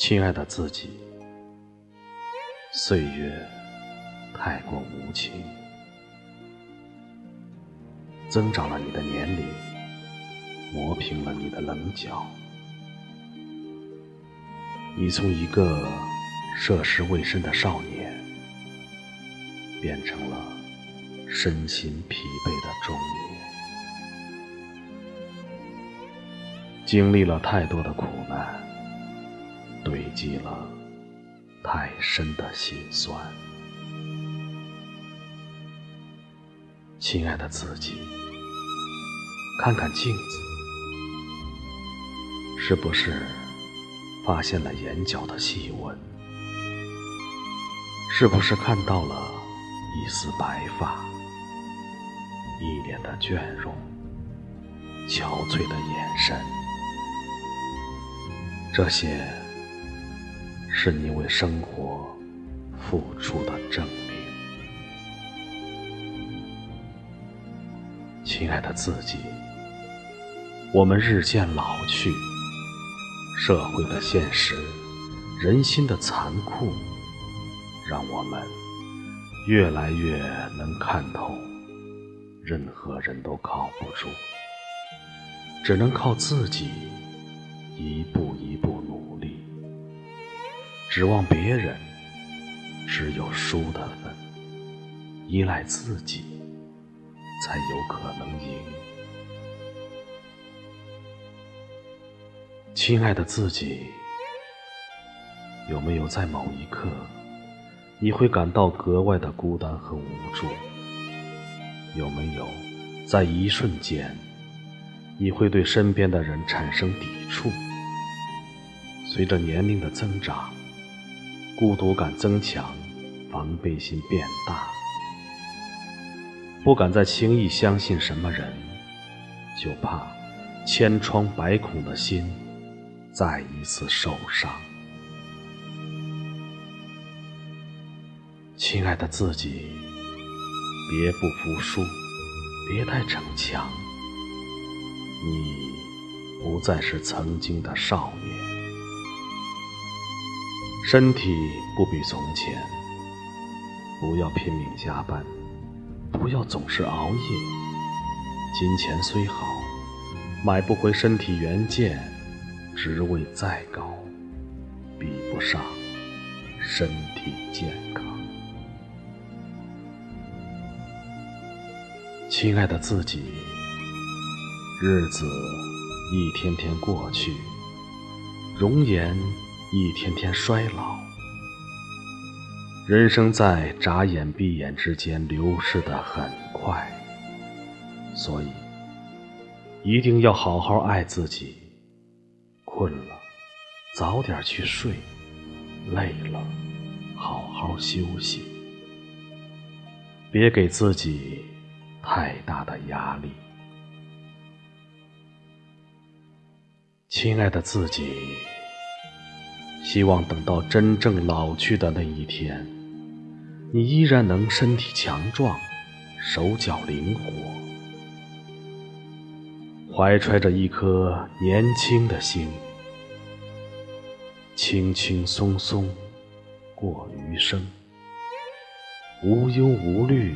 亲爱的自己，岁月太过无情，增长了你的年龄，磨平了你的棱角。你从一个涉世未深的少年，变成了身心疲惫的中年，经历了太多的苦难。堆积了太深的心酸，亲爱的自己，看看镜子，是不是发现了眼角的细纹？是不是看到了一丝白发？一脸的倦容，憔悴的眼神，这些。是你为生活付出的证明，亲爱的自己。我们日渐老去，社会的现实，人心的残酷，让我们越来越能看透，任何人都靠不住，只能靠自己一步。指望别人，只有输的份；依赖自己，才有可能赢。亲爱的自己，有没有在某一刻，你会感到格外的孤单和无助？有没有在一瞬间，你会对身边的人产生抵触？随着年龄的增长。孤独感增强，防备心变大，不敢再轻易相信什么人，就怕千疮百孔的心再一次受伤。亲爱的自己，别不服输，别太逞强，你不再是曾经的少年。身体不比从前，不要拼命加班，不要总是熬夜。金钱虽好，买不回身体原件；职位再高，比不上身体健康。亲爱的自己，日子一天天过去，容颜。一天天衰老，人生在眨眼闭眼之间流逝的很快，所以一定要好好爱自己。困了，早点去睡；累了，好好休息。别给自己太大的压力，亲爱的自己。希望等到真正老去的那一天，你依然能身体强壮，手脚灵活，怀揣着一颗年轻的心，轻轻松松过余生，无忧无虑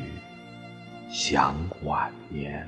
享晚年。